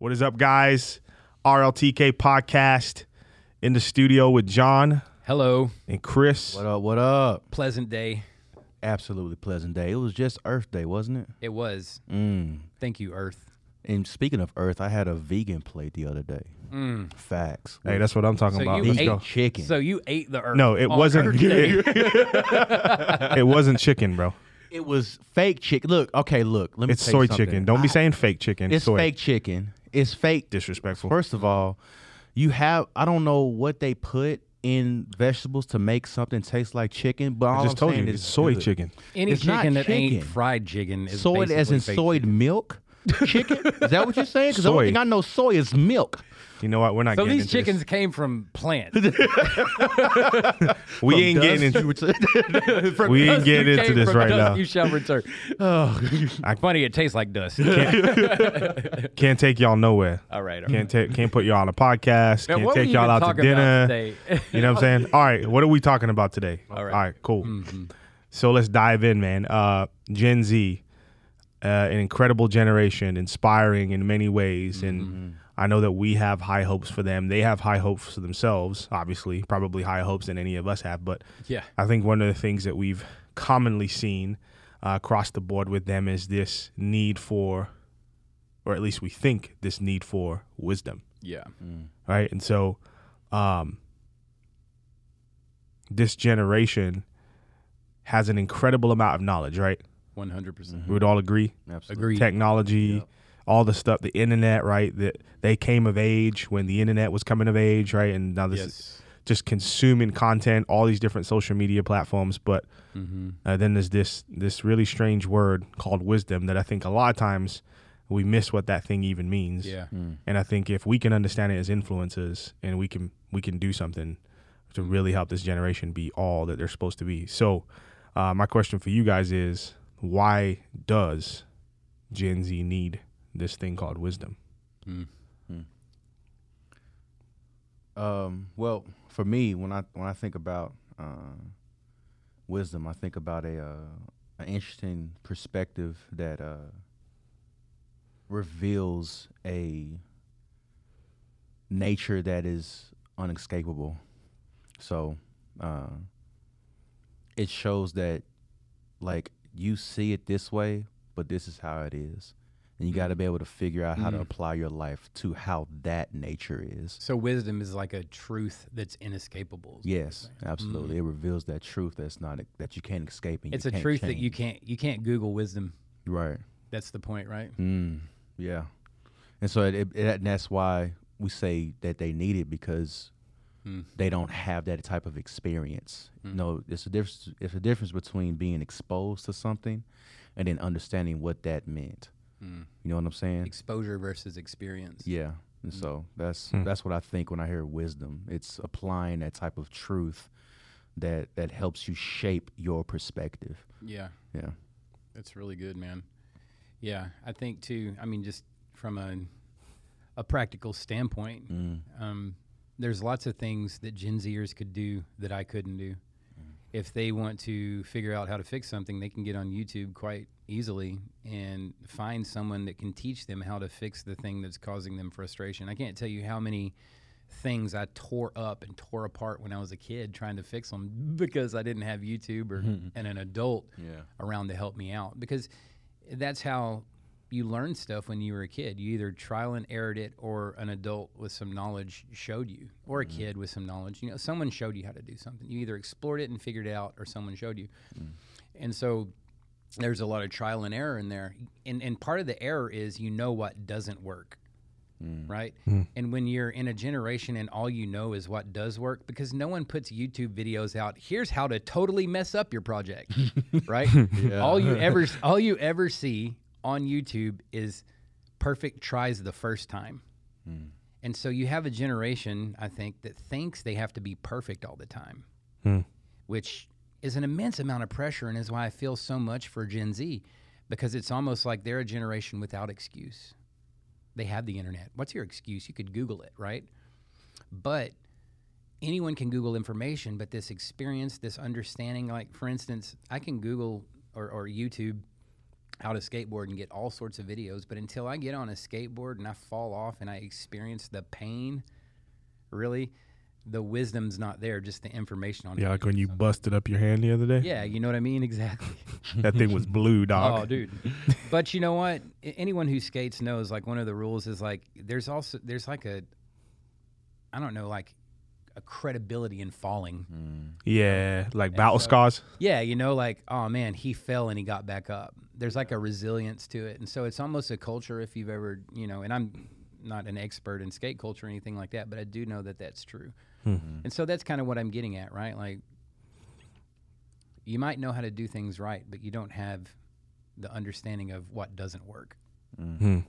What is up, guys? RLTK podcast in the studio with John Hello. and Chris. What up? What up? Pleasant day. Absolutely pleasant day. It was just Earth Day, wasn't it? It was. Mm. Thank you, Earth. And speaking of Earth, I had a vegan plate the other day. Mm. Facts. Hey, that's what I'm talking So about. you Let's ate go. chicken. So you ate the Earth. No, it on wasn't. Earth Day. it wasn't chicken, bro. it was fake chicken. Look, okay, look. Let me It's tell you soy something. chicken. Don't be saying fake chicken. It's soy. fake chicken. It's fake. Disrespectful. First of all, you have I don't know what they put in vegetables to make something taste like chicken, but all I just I'm told saying you, it's soy good. chicken. Any It's not chicken that ain't fried chicken is Soy as in basically soyed chicken. milk chicken? is that what you're saying? Because the Soy. only thing I know soy is milk. You know what? We're not So getting these into this. chickens came from plants. We ain't getting into. From We ain't dust getting you into came, this from right dust now. You shall return. Oh, funny. It tastes like dust. Can't take y'all nowhere. all right. All right. Can't take. Can't put y'all on a podcast. Now, Can't what take we y'all even out to talking dinner. today? You know what I'm saying? All right, what are we talking about today? All right. All right, cool. Mm-hmm. So let's dive in, man. Uh, Gen Z, uh, an incredible generation, inspiring in many ways, Mm-hmm. and I know that we have high hopes for them. They have high hopes for themselves, obviously, probably higher hopes than any of us have. But Yeah. I think one of the things that we've commonly seen uh, across the board with them is this need for, or at least we think this need for wisdom Yeah. right? And so, um, this generation has an incredible amount of knowledge, right? One hundred percent. We would all agree. Absolutely. Agreed. Technology, all the stuff, the internet, right? That they came of age when the internet was coming of age, right? And now this is just consuming content, all these different social media platforms. But Mm-hmm. uh, then there's this this really strange word called wisdom that I think a lot of times we miss what that thing even means. Yeah. And I think if we can understand it as influencers and we can we can do something to really help this generation be all that they're supposed to be. So, uh, my question for you guys is, why does Gen Z need this thing called wisdom? Mm. Um, well, for me, when I when I think about uh, wisdom, I think about a uh, an interesting perspective that uh, reveals a nature that is unescapable. So, uh, it shows that, like, you see it this way, but this is how it is, and you got to be able to figure out how to Mm. apply your life to how that nature is. So wisdom is like a truth that's inescapable. is what you're Yes, absolutely. It reveals that truth that's not that you can't escape. And It's a truth that you can't you can't Google wisdom. Right. That's the point, right? Mm, yeah. And so it, it, it- and that's why we say that they need it because Mm. they don't have that type of experience. Mm. No, it's a difference. It's a difference between being exposed to something and then understanding what that meant. Mm. You know what I'm saying? Exposure versus experience. Yeah. And so that's Hmm. that's what I think when I hear wisdom. It's applying that type of truth that that helps you shape your perspective. Yeah. Yeah. That's really good, man. Yeah, I think too. I mean, just from a a practical standpoint, Mm. um, there's lots of things that Gen Zers could do that I couldn't do. If they want to figure out how to fix something, they can get on YouTube quite easily and find someone that can teach them how to fix the thing that's causing them frustration. I can't tell you how many things I tore up and tore apart when I was a kid trying to fix them because I didn't have YouTube or hmm. and an adult Yeah. around to help me out because that's how you learn stuff when you were a kid. You either trial and errored it, or an adult with some knowledge showed you, or a mm-hmm. kid with some knowledge. You know, someone showed you how to do something. You either explored it and figured it out, or someone showed you. Mm. And so there's a lot of trial and error in there. And and part of the error is you know what doesn't work. Mm. Right. Hmm. And when you're in a generation and all you know is what does work, because no one puts YouTube videos out, here's how to totally mess up your project. right? All you ever all you ever see on YouTube is perfect tries the first time. And so you have a generation, I think, that thinks they have to be perfect all the time, Hmm. which is an immense amount of pressure and is why I feel so much for Gen Z because it's almost like they're a generation without excuse. They have the internet. What's your excuse? You could Google it, right? But anyone can Google information, but this experience, this understanding, like for instance, I can Google or, or YouTube how to skateboard and get all sorts of videos. But until I get on a skateboard and I fall off and I experience the pain, really, the wisdom's not there. Just the information on it. Yeah, like when you busted up your hand the other day. Yeah, you know what I mean? Exactly. That thing was blue, oh, dog. Oh, dude. but you know what? Anyone who skates knows like one of the rules is like there's also there's like a I don't know like a credibility in falling. Mm. Yeah, like battle so- scars. Yeah, you know like oh man, he fell and he got back up. There's like a resilience to it. And so it's almost a culture if you've ever, you know, and I'm not an expert in skate culture or anything like that, but I do know that that's true. Hmm. Mm-hmm. And so that's kind of what I'm getting at, right? Like you might know how to do things right, but you don't have the understanding of what doesn't work. Mm-hmm. Hmm.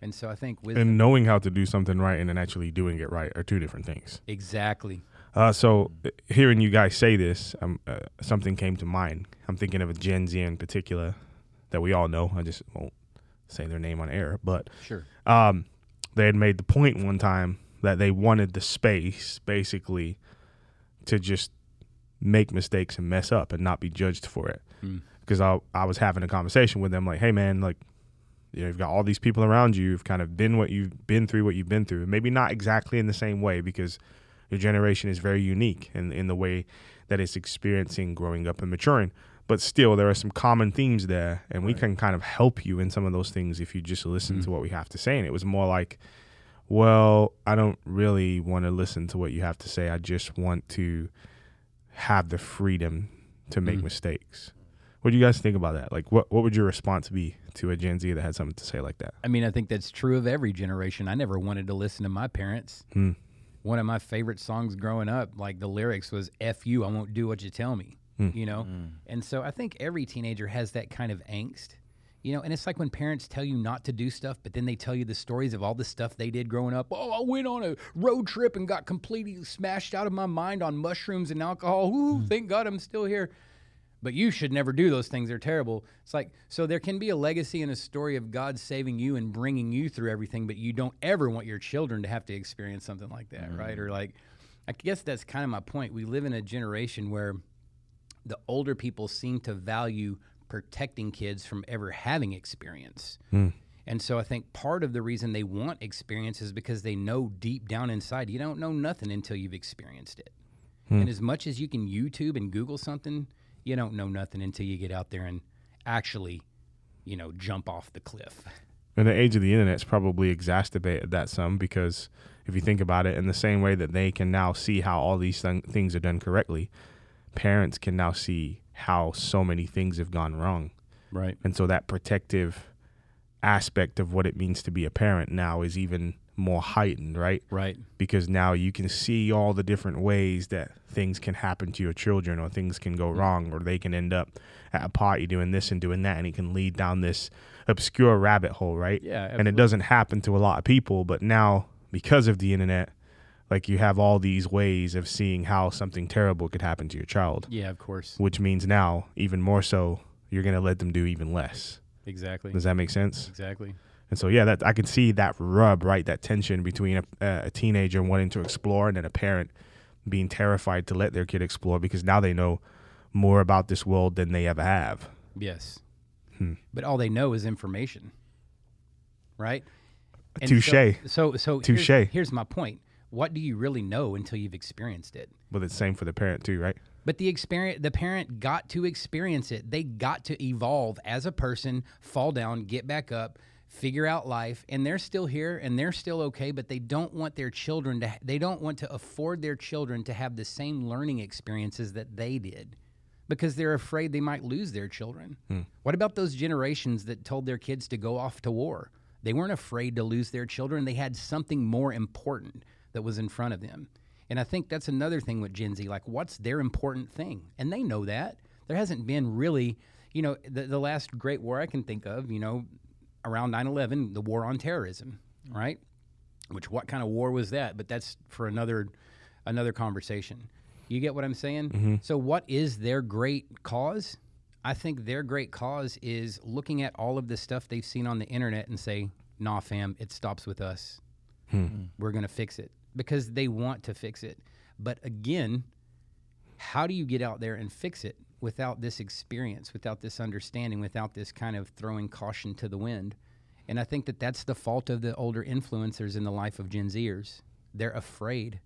And so I think wisdom And knowing how to do something right and then actually doing it right are two different things. exactly. Uh, so uh, hearing you guys say this, um, uh, something came to mind. I'm thinking of a Gen Z in particular that we all know. I just won't say their name on air, but Sure. um, they had made the point one time that they wanted the space basically to just make mistakes and mess up and not be judged for it. Mm. Because I, I was having a conversation with them like, hey man, like, you know, you've got all these people around you. You've kind of been what you've been through, what you've been through. Maybe not exactly in the same way because your generation is very unique in, in the way that it's experiencing growing up and maturing. But still, there are some common themes there, and we can kind of help you in some of those things if you just listen to what we have to say. And it was more like, well, I don't really want to listen to what you have to say. I just want to have the freedom to make Mm. mistakes. What do you guys think about that? Like, what what would your response be to a Gen Z that had something to say like that? I mean, I think that's true of every generation. I never wanted to listen to my parents. Hmm. One of my favorite songs growing up, like the lyrics was "F you, I won't do what you tell me." Hmm. You know, and so I think every teenager has that kind of angst. You know, and it's like when parents tell you not to do stuff, but then they tell you the stories of all the stuff they did growing up. Oh, I went on a road trip and got completely smashed out of my mind on mushrooms and alcohol. Ooh, thank God I'm still here but you should never do those things. They're terrible. It's like, so there can be a legacy and a story of God saving you and bringing you through everything, but you don't ever want your children to have to experience something like that, right? Mm-hmm. Or like, I guess that's kind of my point. We live in a generation where the older people seem to value protecting kids from ever having experience. Hmm. And so I think part of the reason they want experience is because they know deep down inside you don't know nothing until you've experienced it. Hmm. And as much as you can YouTube and Google something, you don't know nothing until you get out there and actually, you know, jump off the cliff. And the age of the internet's probably exacerbated that some because if you think about it, in the same way that they can now see how all these th- things are done correctly, parents can now see how so many things have gone wrong. Right. And so that protective aspect of what it means to be a parent now is even more heightened, right? Right. Because now you can see all the different ways that things can happen to your children or things can go mm-hmm. wrong or they can end up at a party doing this and doing that and it can lead down this obscure rabbit hole, right? Yeah, And it doesn't happen to a lot of people, but now because of the internet, like you have all these ways of seeing how something terrible could happen to your child, Yeah, of course. which means now even more so you're going to let them do even less. Exactly. Does that make sense? Exactly. And so yeah, that I can see that rub, right? That tension between a, a teenager wanting to explore and then a parent being terrified to let their kid explore because now they know more about this world than they ever have. Yes. Hmm. But all they know is information. Right? Touche. So, so, so Touche. Here's, here's my point. What do you really know until you've experienced it? Well, it's same for the parent too, right? But the experience, the parent got to experience it. They got to evolve as a person, fall down, get back up, figure out life, and they're still here and they're still okay. But they don't want their children to. They don't want to afford their children to have the same learning experiences that they did, because they're afraid they might lose their children. Hmm. What about those generations that told their kids to go off to war? They weren't afraid to lose their children. They had something more important that was in front of them. And I think that's another thing with Gen Z. Like, what's their important thing? And they know that. There hasn't been really, you know, the, the last great war I can think of, you know, around 9 11, the war on terrorism, mm-hmm. right? Which, what kind of war was that? But that's for another another conversation. You get what I'm saying? Mm-hmm. So, what is their great cause? I think their great cause is looking at all of the stuff they've seen on the internet and say, nah, fam, it stops with us. Hmm. Hmm. We're going to fix it because they want to fix it. But again, how do you get out there and fix it? Without this experience, without this understanding, without this kind of throwing caution to the wind. And I think that that's the fault of the older influencers in the life of Gen Zers. They're afraid.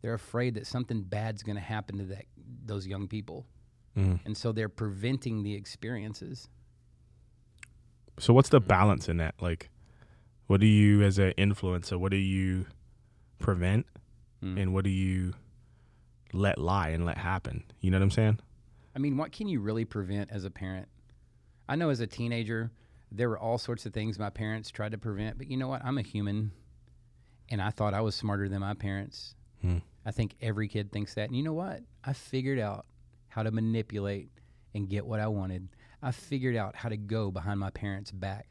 They're afraid that something bad's going to happen to that those young people. Mm. And so they're preventing the experiences. So what's the balance in that? Like, what do you as an influencer? What do you prevent, Mm. and what do you let lie and let happen? You know what I'm saying? I mean, what can you really prevent as a parent? I know as a teenager, there were all sorts of things my parents tried to prevent, but you know what? I'm a human and I thought I was smarter than my parents. Hmm. I think every kid thinks that. And you know what? I figured out how to manipulate and get what I wanted. I figured out how to go behind my parents' back.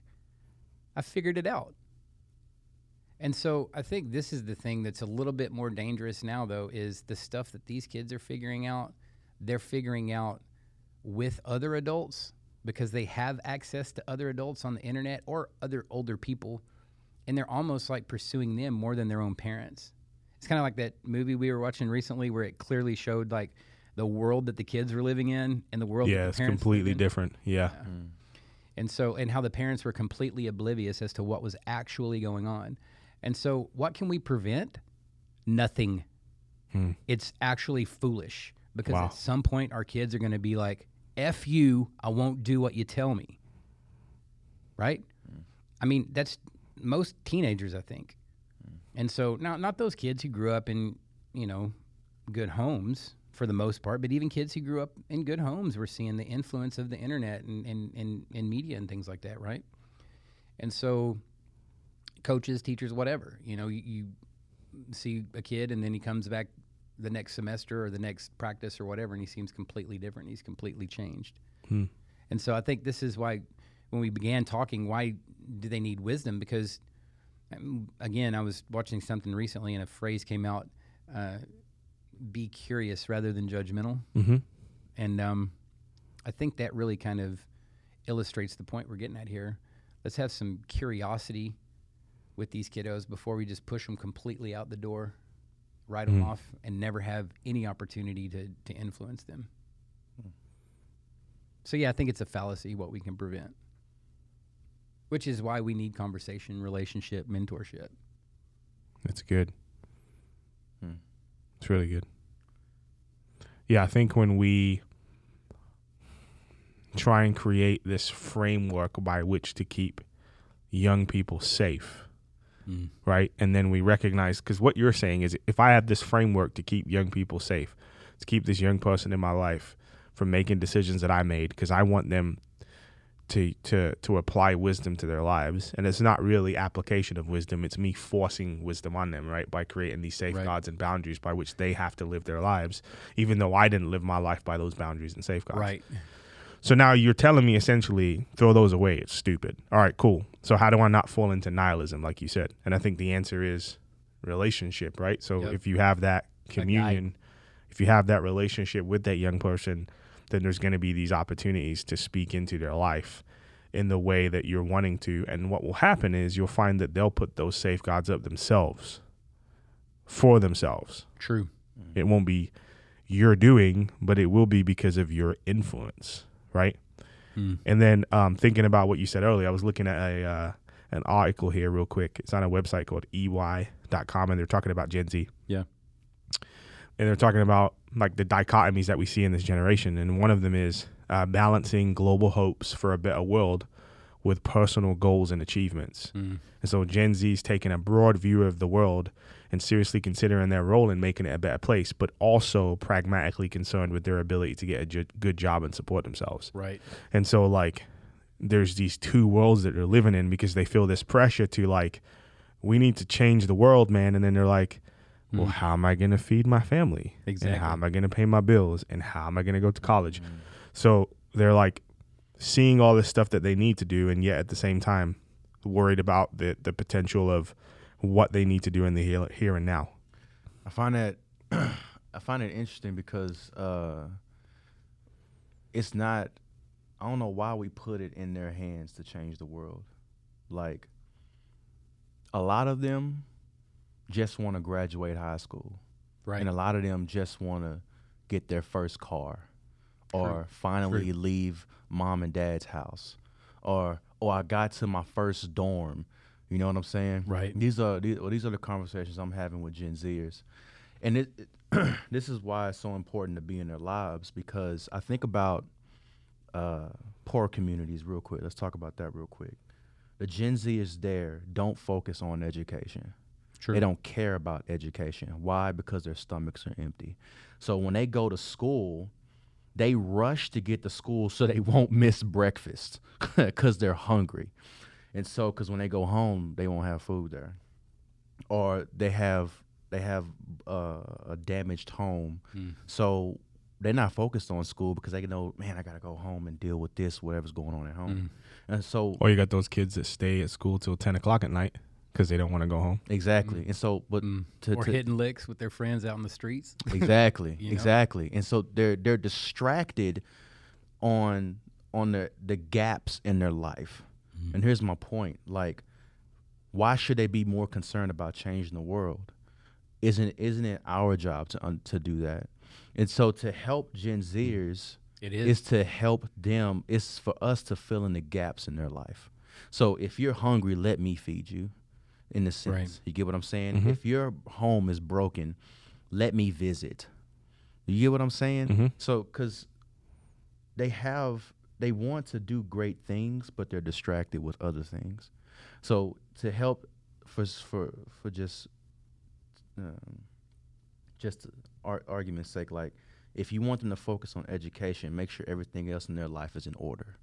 I figured it out. And so I think this is the thing that's a little bit more dangerous now, though, is the stuff that these kids are figuring out. They're figuring out with other adults because they have access to other adults on the internet or other older people. And they're almost like pursuing them more than their own parents. It's kind of like that movie we were watching recently where it clearly showed like the world that the kids were living in and the world that yeah, it's completely different. Yeah. And so, and how the parents were completely oblivious as to what was actually going on. And so, what can we prevent? Nothing. Hmm. It's actually foolish because Wow. at some point our kids are going to be like, F you, I won't do what you tell me. Right? I mean, that's most teenagers, I think. And so, now, not those kids who grew up in, you know, good homes for the most part, but even kids who grew up in good homes were seeing the influence of the internet and, and, and, and media and things like that, right? And so, coaches, teachers, whatever, you know, you, you see a kid and then he comes back the next semester or the next practice or whatever, and he seems completely different. He's completely changed. Hmm. And so, I think this is why, when we began talking, why do they need wisdom? Because, um, again, I was watching something recently and a phrase came out uh, be curious rather than judgmental. Mm-hmm. And um, I think that really kind of illustrates the point we're getting at here. Let's have some curiosity with these kiddos before we just push them completely out the door, write them Mm. off, and never have any opportunity to, to influence them. So, yeah, I think it's a fallacy what we can prevent, which is why we need conversation, relationship, mentorship. That's good. Hmm. It's really good. Yeah, I think when we try and create this framework by which to keep young people safe, Mm. right? And then we recognize because what you're saying is if I have this framework to keep young people safe, to keep this young person in my life from making decisions that I made because I want them to to to apply wisdom to their lives. And it's not really application of wisdom it's me forcing wisdom on them right? By creating these safeguards and boundaries by which they have to live their lives even though I didn't live my life by those boundaries and safeguards. Right. So now you're telling me essentially throw those away. It's stupid. All right, cool. So how do I not fall into nihilism, like you said? And I think the answer is relationship, right? So Yep. if you have that communion, if you have that relationship with that young person, then there's going to be these opportunities to speak into their life in the way that you're wanting to. And what will happen is you'll find that they'll put those safeguards up themselves for themselves. True. It won't be your doing, but it will be because of your influence, right? Hmm. And then um, thinking about what you said earlier, I was looking at a uh, an article here real quick. It's on a website called ey.com, and they're talking about Gen Z. Yeah. And they're talking about like the dichotomies that we see in this generation, and one of them is uh, balancing global hopes for a better world with personal goals and achievements. Mm. And so Gen Z is taking a broad view of the world and seriously considering their role in making it a better place, but also pragmatically concerned with their ability to get a ju- good job and support themselves. Right. And so like there's these two worlds that they're living in because they feel this pressure to like we need to change the world, man, and then they're like well, Mm. how am I going to feed my family? Exactly. And how am I going to pay my bills? And how am I going to go to college? So they're like seeing all this stuff that they need to do, and yet at the same time worried about the the potential of what they need to do in the here, here and now. I find that I find it interesting because uh, it's not. I don't know why we put it in their hands to change the world. Like a lot of them just want to graduate high school, Right. and a lot of them just want to get their first car, or finally leave mom and dad's house, or oh I got to my first dorm. You know what I'm saying? Right. These are these, well, these are the conversations I'm having with Gen Zers, and it, it this is why it's so important to be in their lives because I think about uh, poor communities real quick. Let's talk about that real quick. The Gen Z is there. Don't focus on education. True. They don't care about education. Why? Because their stomachs are empty. So when they go to school, they rush to get to school so they won't miss breakfast because they're hungry. And so, because when they go home, they won't have food there, or they have they have uh, a damaged home. Hmm. So they're not focused on school because they know, man, I gotta go home and deal with this, whatever's going on at home. Hmm. And so, Or you got those kids that stay at school till ten o'clock at night because they don't want to go home. exactly. Hmm. And so, but to, or to hitting licks with their friends out in the streets. exactly You know? exactly and so they're they're distracted on on the the gaps in their life Mm-hmm. and here's my point like why should they be more concerned about changing the world? Isn't isn't it our job to un, to do that? And so to help gen zers It is. is to help them it's for us to fill in the gaps in their life. So if you're hungry let me feed you in the sense. Right. you get what i'm saying? If your home is broken let me visit. You get what i'm saying? Mhm. so because they have they want to do great things but they're distracted with other things. So to help for for for just um, just ar- argument's sake like if you want them to focus on education make sure everything else in their life is in order.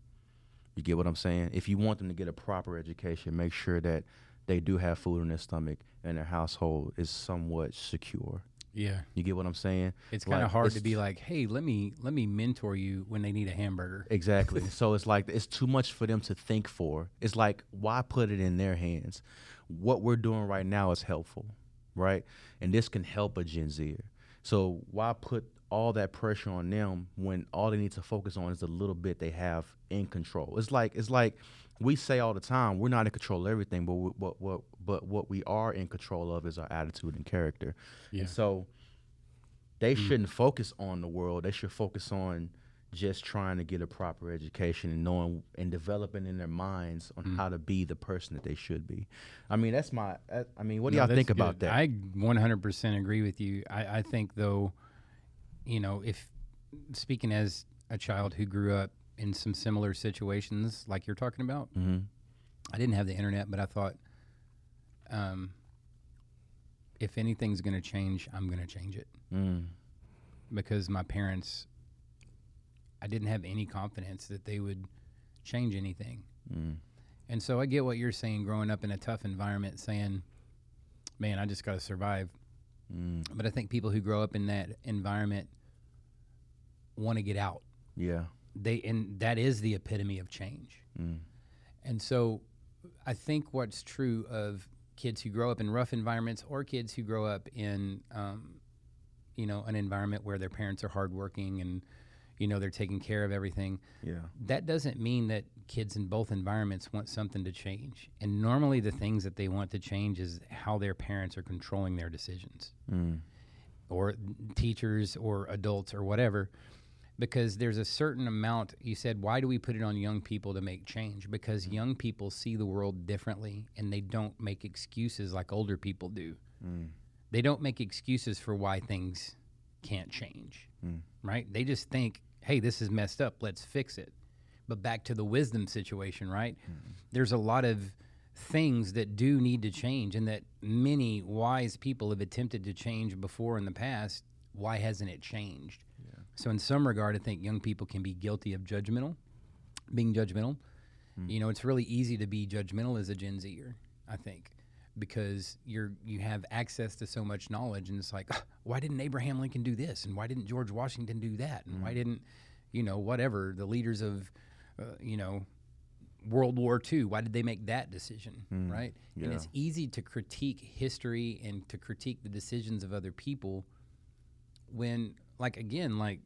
You get what i'm saying? If you want them to get a proper education make sure that they do have food in their stomach and their household is somewhat secure yeah. you get what i'm saying It's kind of Like, hard to be like, hey, let me let me mentor you when they need a hamburger. Exactly. so it's like it's too much for them to think for. It's like why put it in their hands? What we're doing right now is helpful, right? And this can help a Gen Zer. So why put all that pressure on them when all they need to focus on is the little bit they have in control? It's like it's like we say all the time we're not in control of everything, but we, what what but what we are in control of is our attitude and character. Yeah. And so they mm. shouldn't focus on the world. They should focus on just trying to get a proper education and knowing and developing in their minds on mm. how to be the person that they should be. I mean, that's my. I mean, what do No, y'all think about that? I 100% agree with you. I, I think, though, you know, if speaking as a child who grew up in some similar situations like you're talking about, mm-hmm. I didn't have the internet, but I thought, um, if anything's going to change, I'm going to change it mm. because my parents, I didn't have any confidence that they would change anything. Mm. And so I get what you're saying growing up in a tough environment, saying, man, I just got to survive. Mm. But I think people who grow up in that environment want to get out. Yeah. They and that is the epitome of change. Mm. And so I think what's true of kids who grow up in rough environments or kids who grow up in um, you know an environment where their parents are hardworking and you know they're taking care of everything Yeah. that doesn't mean that kids in both environments want something to change. And normally, the things that they want to change is how their parents are controlling their decisions, Mm. or teachers, or adults, or whatever. Because there's a certain amount, you said, why do we put it on young people to make change? Because young people see the world differently and they don't make excuses like older people do. Mm. They don't make excuses for why things can't change, Mm. right? They just think, hey, this is messed up, let's fix it. But back to the wisdom situation, right? There's a lot of things that do need to change and that many wise people have attempted to change before in the past. Why hasn't it changed? So, in some regard, I think young people can be guilty of judgmental, being judgmental. You know, it's really easy to be judgmental as a Gen Zer, I think, because you're you have access to so much knowledge, and it's like, "Ah, why didn't Abraham Lincoln do this, and why didn't George Washington do that, and why didn't, you know, whatever the leaders of, uh, you know, World War II, why did they make that decision, right? And it's easy to critique history and to critique the decisions of other people when, like, again, like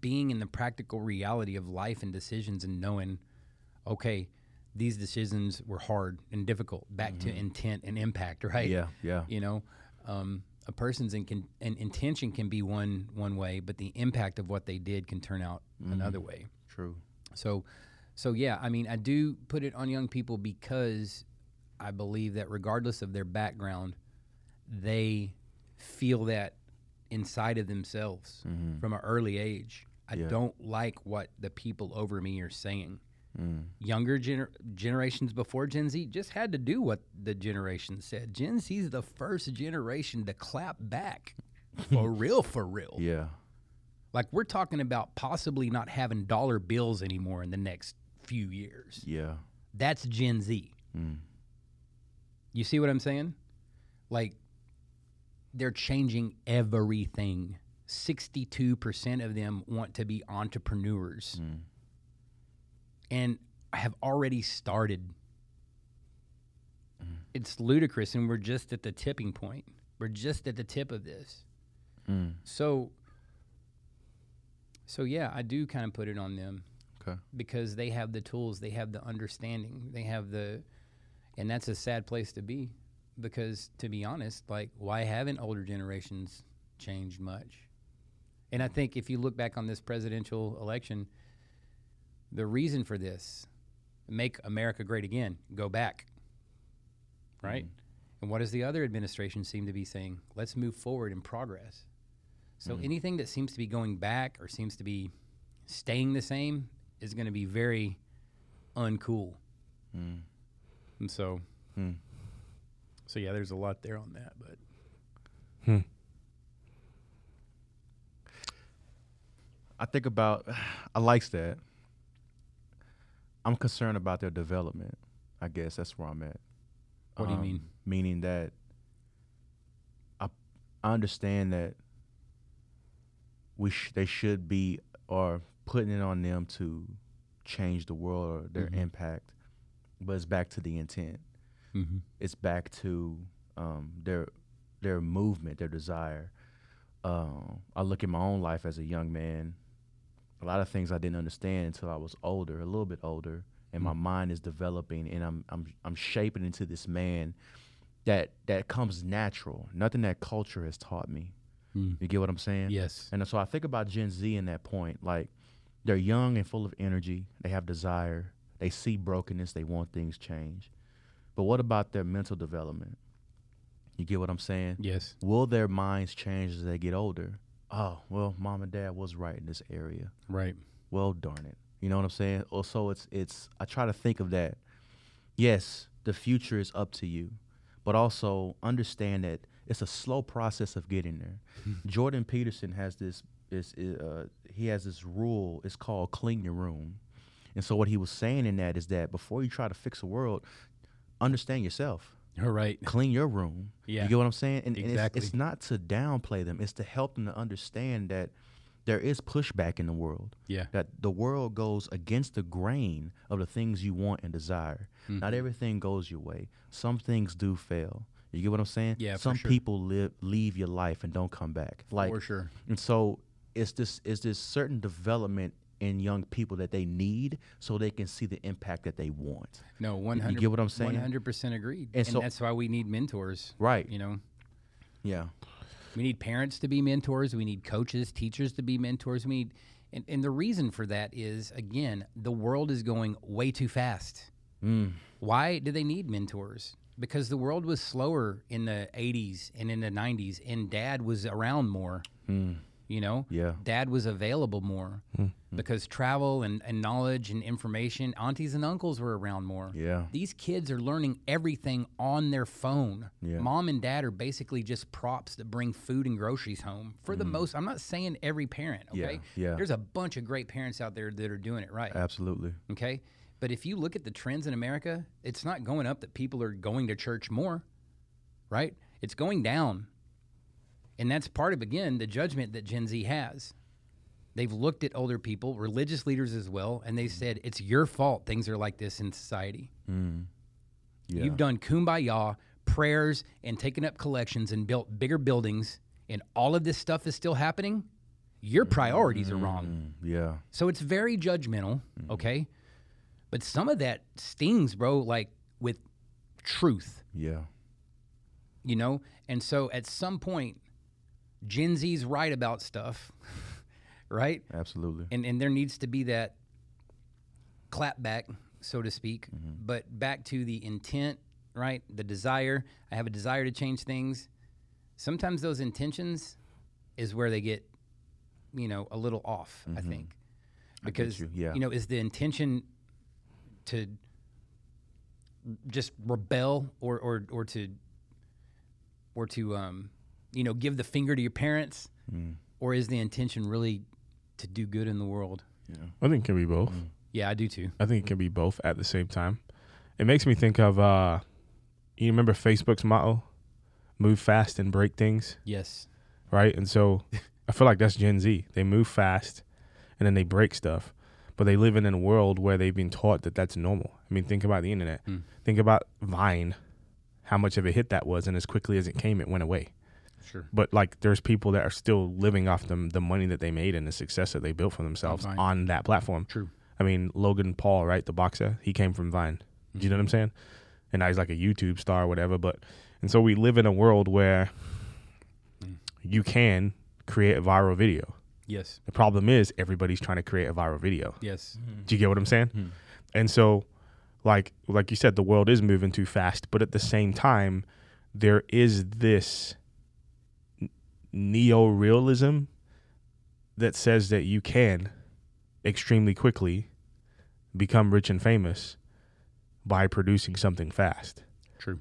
being in the practical reality of life and decisions and knowing, okay, these decisions were hard and difficult. Back to intent and impact, right? Yeah. Yeah. You know, um, a person's in, an intention can be one one way, but the impact of what they did can turn out another way. True. So, so yeah, I mean, I do put it on young people because I believe that regardless of their background, they feel that inside of themselves from an early age. I Yeah. don't like what the people over me are saying. Mm. Younger gener- generations before Gen Z just had to do what the generation said. Gen Z is the first generation to clap back for real, for real. Yeah. Like we're talking about possibly not having dollar bills anymore in the next few years. Yeah. That's Gen Z. You see what I'm saying? Like they're changing everything. 62% of them want to be entrepreneurs. And have already started. It's ludicrous and we're just at the tipping point. We're just at the tip of this. Mm. So so yeah, I do kind of put it on them Okay. because they have the tools, they have the understanding, they have the, and that's a sad place to be because to be honest, like why haven't older generations changed much? And I think if you look back on this presidential election, the reason for this, make America great again, go back, right? And what does the other administration seem to be saying? Let's move forward in progress. So anything that seems to be going back or seems to be staying the same is going to be very uncool. Mm. And so, Mm. So yeah, there's a lot there on that, but I think about, I likes that. I'm concerned about their development. I guess that's where I'm at. What do you Um, mean? Meaning that I, I understand that we sh- they should be or putting it on them to change the world or their Mhm. impact, but it's back to the intent. Mm-hmm. It's back to um, their their movement, their desire. Um, I look at my own life as a young man. A lot of things I didn't understand until I was older, a little bit older, and my Mm. mind is developing, and I'm I'm I'm shaping into this man that that comes natural. Nothing that culture has taught me. Mm. You get what I'm saying? yes, And so I think about Gen Z in that point. Like they're young and full of energy. They have desire. They see brokenness. They want things changed. But what about their mental development? You get what I'm saying? yes, Will their minds change as they get older? Oh, well, mom and dad was right in this area. right, Well, darn it. You know what I'm saying? Also, it's it's I try to think of that. Yes, the future is up to you, but also understand that it's a slow process of getting there. Jordan Peterson has this is uh, he has this rule. It's called clean your room, and so what he was saying in that is that before you try to fix a world, understand yourself all right, clean your room. Yeah. You get what I'm saying? And, and Exactly. it's, it's not to downplay them. It's to help them to understand that there is pushback in the world. yeah, That the world goes against the grain of the things you want and desire. Mm-hmm. Not everything goes your way. Some things do fail. You get what I'm saying? Yeah, for Some sure. people live leave your life and don't come back. Like for sure, and so it's this is this certain development in young people that they need so they can see the impact that they want. no, one hundred. get what I'm saying? One hundred percent agreed, And and, so- that's why we need mentors, Right. You know, Yeah. We need parents to be mentors. We need coaches, teachers to be mentors. We need, and, and the reason for that is again, the world is going way too fast. Mm. Why do they need mentors? Because the world was slower in the 80s and in the 90s, and dad was around more. Mm. You know, Yeah. dad was available more because travel and, and knowledge and information, aunties and uncles were around more. Yeah. These kids are learning everything on their phone. Yeah. Mom and dad are basically just props that bring food and groceries home. For the most, I'm not saying every parent, Mm. Yeah, okay? yeah. There's a bunch of great parents out there that are doing it right, Absolutely. okay? But if you look at the trends in America, it's not going up that people are going to church more, right? It's going down. And that's part of, again, the judgment that Gen Z has. They've looked at older people, religious leaders as well, and they said, it's your fault things are like this in society. Mm. Yeah. You've done kumbaya, prayers, and taken up collections and built bigger buildings, and all of this stuff is still happening. Your priorities are wrong. Mm. Yeah. So it's very judgmental, okay? But some of that stings, bro, like with truth. Yeah. you know? And so at some point, Gen Z's right about stuff, right? Absolutely. And and there needs to be that clap back, so to speak. But back to the intent, right? The desire. I have a desire to change things. Sometimes those intentions is where they get, you know, a little off. I think because you, yeah. you know is the intention to just rebel or or or to or to um you know give the finger to your parents hmm. or is the intention really to do good in the world I think it can be both. Hmm. yeah i do too I think it can be both at the same time. It makes me think of uh you remember Facebook's motto? Move fast and break things, yes right? And so I feel like that's Gen Z. They move fast and then they break stuff. But they live in a world where they've been taught that that's normal. I mean, think about the internet. Hmm. Think about Vine, how much of a hit that was, and as quickly as it came, it went away. Sure But like, there's people that are still living off the the money that they made and the success that they built for themselves Vine. on that platform. true I mean, Logan Paul, right, the boxer, he came from Vine. Do you know what I'm mm-hmm. saying? And now he's like a YouTube star or whatever. But and so we live in a world where mm. you can create a viral video. yes The problem is everybody's trying to create a viral video. yes mm-hmm. Do you get what I'm saying? Mm-hmm. And so, like like you said, the world is moving too fast, but at the same time, there is this neo realism that says that you can extremely quickly become rich and famous by producing something fast. true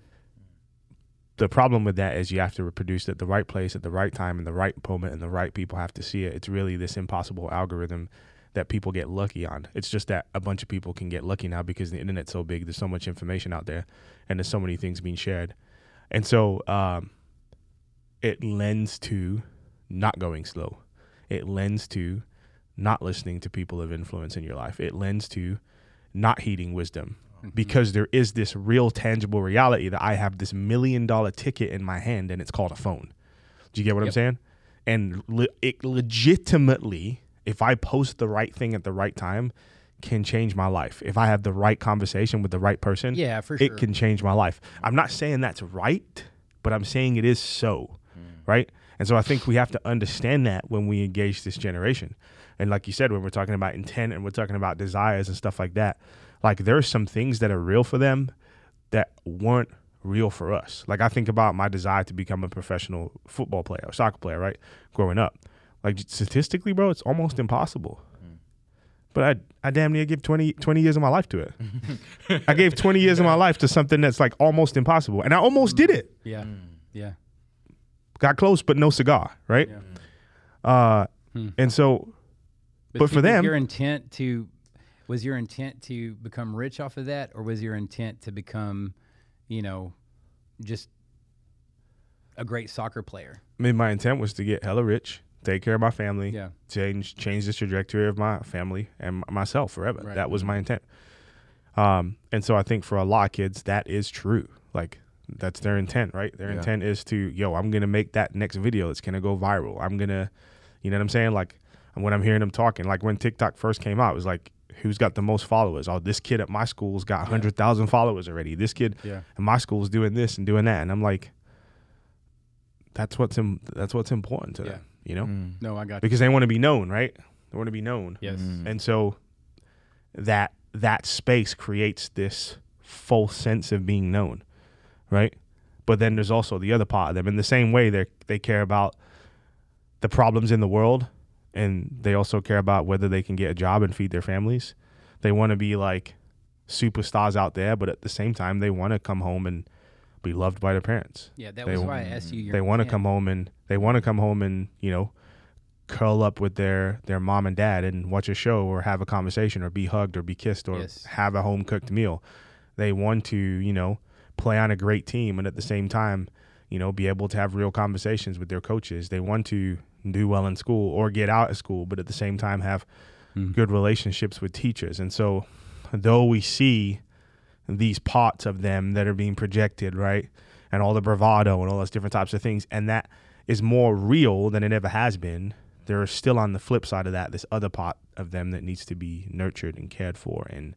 The problem with that is you have to produce it at the right place at the right time in the right moment and the right people have to see it. It's really this impossible algorithm that people get lucky on. It's just that a bunch of people can get lucky now because the internet's so big. There's so much information out there, and there's so many things being shared, and so um, it lends to not going slow. It lends to not listening to people of influence in your life. It lends to not heeding wisdom mm-hmm. because there is this real tangible reality that I have this million dollar ticket in my hand and it's called a phone. Do you get what I'm saying? And le- it legitimately, if I post the right thing at the right time, can change my life. If I have the right conversation with the right person, Yeah, for sure. it can change my life. I'm not saying that's right, but I'm saying it is so, right? And so I think we have to understand that when we engage this generation. And like you said, when we're talking about intent and we're talking about desires and stuff like that, like there's some things that are real for them that weren't real for us. Like I think about my desire to become a professional football player or soccer player, right? Growing up. Like statistically, bro, it's almost impossible. Mm. But I, I damn near give 20, 20 years of my life to it. I gave 20 years of my life to something that's like almost impossible. And I almost did it. Mm. yeah mm. yeah Got close, but no cigar, right? Uh, And so, But see, for was them- your intent to was your intent to become rich off of that, or was your intent to become, you know, just a great soccer player? I mean, my intent was to get hella rich, take care of my family, Yeah. change change the trajectory of my family and myself forever. Right. That was my intent. Um, and so I think for a lot of kids, that is true. Like that's their intent, right? Their Yeah. intent is to, yo, I'm gonna make that next video that's gonna go viral. I'm gonna, you know what I'm saying? Like when I'm hearing them talking, like when TikTok first came out, it was like, who's got the most followers? Oh, this kid at my school's got hundred thousand followers already. This kid Yeah. at my school's doing this and doing that, and I'm like, that's what's Im- that's what's important to Yeah. them, you know, Mm. No, I got you. because they want to be known, right? They want to be known. Yes. Mm. And so that that space creates this false sense of being known, right? But then there's also the other part of them. In the same way, they they care about the problems in the world, and they also care about whether they can get a job and feed their families. They want to be like superstars out there, but at the same time, they want to come home and be loved by their parents. Yeah, that They was why I asked you. They want to come home and they want to come home and you know curl up with their their mom and dad and watch a show or have a conversation or be hugged or be kissed or Yes. have a home cooked meal. They want to you know play on a great team and at the same time you know be able to have real conversations with their coaches. They want to do well in school or get out of school, but at the same time have good relationships with teachers. And so though we see these parts of them that are being projected, right? And all the bravado and all those different types of things. And that is more real than it ever has been. There is still on the flip side of that, this other part of them that needs to be nurtured and cared for and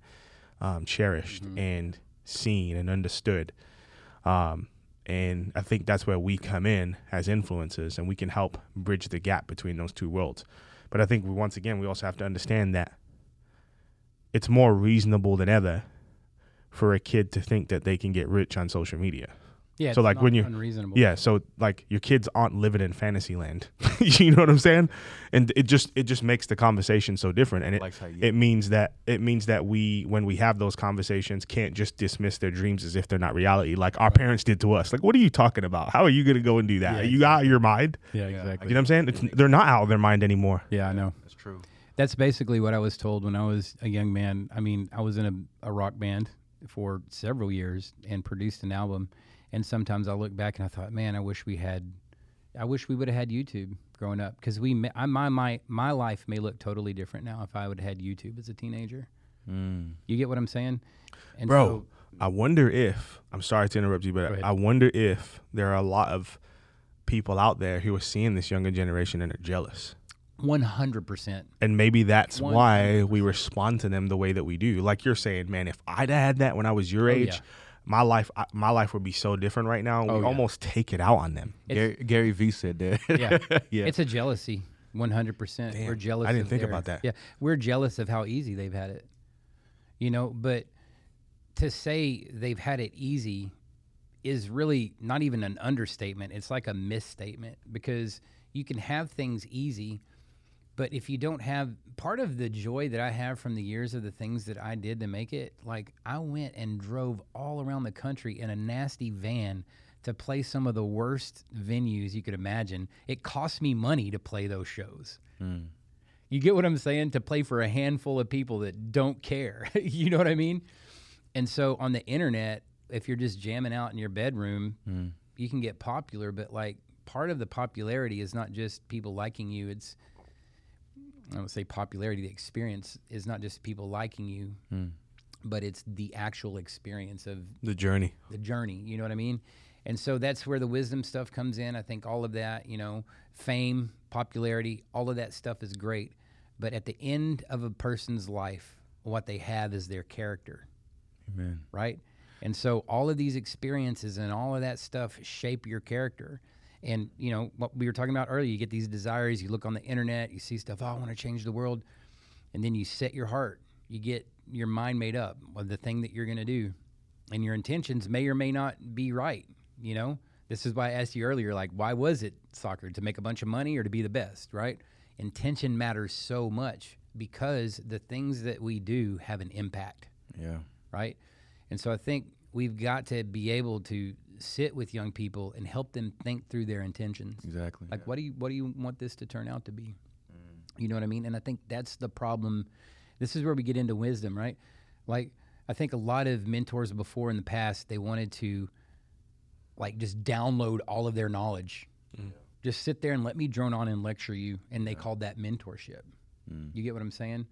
um, cherished and seen and understood. Um, And I think that's where we come in as influencers and we can help bridge the gap between those two worlds. But I think we, once again, we also have to understand that it's more reasonable than ever for a kid to think that they can get rich on social media. Yeah. So, it's like, not when you- unreasonable. Yeah, so like your kids aren't living in fantasy land. you know what I'm saying? And it just it just makes the conversation so different and it Likes it means that it means that we when we have those conversations can't just dismiss their dreams as if they're not reality like our parents did to us. Like what are you talking about? How are you going to go and do that? Yeah, are you out of your mind? Yeah. Yeah, Exactly. You know what I'm saying? It's, they're not out of their mind anymore. Yeah, I know. That's true. That's basically what I was told when I was a young man. I mean, I was in a, a rock band for several years and produced an album. And sometimes I look back and I thought, man, I wish we had, I wish we would have had YouTube growing up because we, I, my, my, my life may look totally different now if I would have had YouTube as a teenager. Mm. You get what I'm saying? And Bro, so- I wonder if I'm sorry to interrupt you, but. I wonder if there are a lot of people out there who are seeing this younger generation and are jealous. 100%. And maybe that's why we respond to them the way that we do. Like you're saying, man, if I'd had that when I was your Oh, age, yeah. My life I- my life would be so different right now. Oh, we yeah. almost take it out on them. Gary, Gary V said that. Yeah. yeah. It's a jealousy, 100%. Damn, we're jealous. I didn't of think their- about that. Yeah, we're jealous of how easy they've had it. You know, but to say they've had it easy is really not even an understatement. It's like a misstatement because you can have things easy, but if you don't have part of the joy that I have from the years of the things that I did to make it, like I went and drove all around the country in a nasty van to play some of the worst venues you could imagine. It cost me money to play those shows. Hmm. You get what I'm saying? To play for a handful of people that don't care. you know what I mean? And so on the internet, if you're just jamming out in your bedroom, hmm. you can get popular, but like part of the popularity is not just people liking you, it's I don't say popularity, the experience is not just people liking you, hmm. but it's the actual experience of The journey. the journey. You know what I mean? And so that's where the wisdom stuff comes in. I think all of that, you know, fame, popularity, all of that stuff is great. But at the end of a person's life, what they have is their character, Amen. right? And so all of these experiences and all of that stuff shape your character. And, you know, what we were talking about earlier, you get these desires, you look on the internet, you see stuff, oh, I want to change the world. And then you set your heart, you get your mind made up of the thing that you're going to do. And your intentions may or may not be right. You know, this is why I asked you earlier, like, why was it soccer? To make a bunch of money or to be the best, right? Intention matters so much because the things that we do have an impact Yeah. right? And so I think we've got to be able to sit with young people and help them think through their intentions. Exactly. Like, what do you what do you want this to turn out to be? Mm. You know what I mean? And I think that's the problem. This is where we get into wisdom, right? Like, I think a lot of mentors before in the past they wanted to, like, just download all of their knowledge. Mm. Just sit there and let me drone on and lecture you, and they called that mentorship. Mm. You get what I'm saying?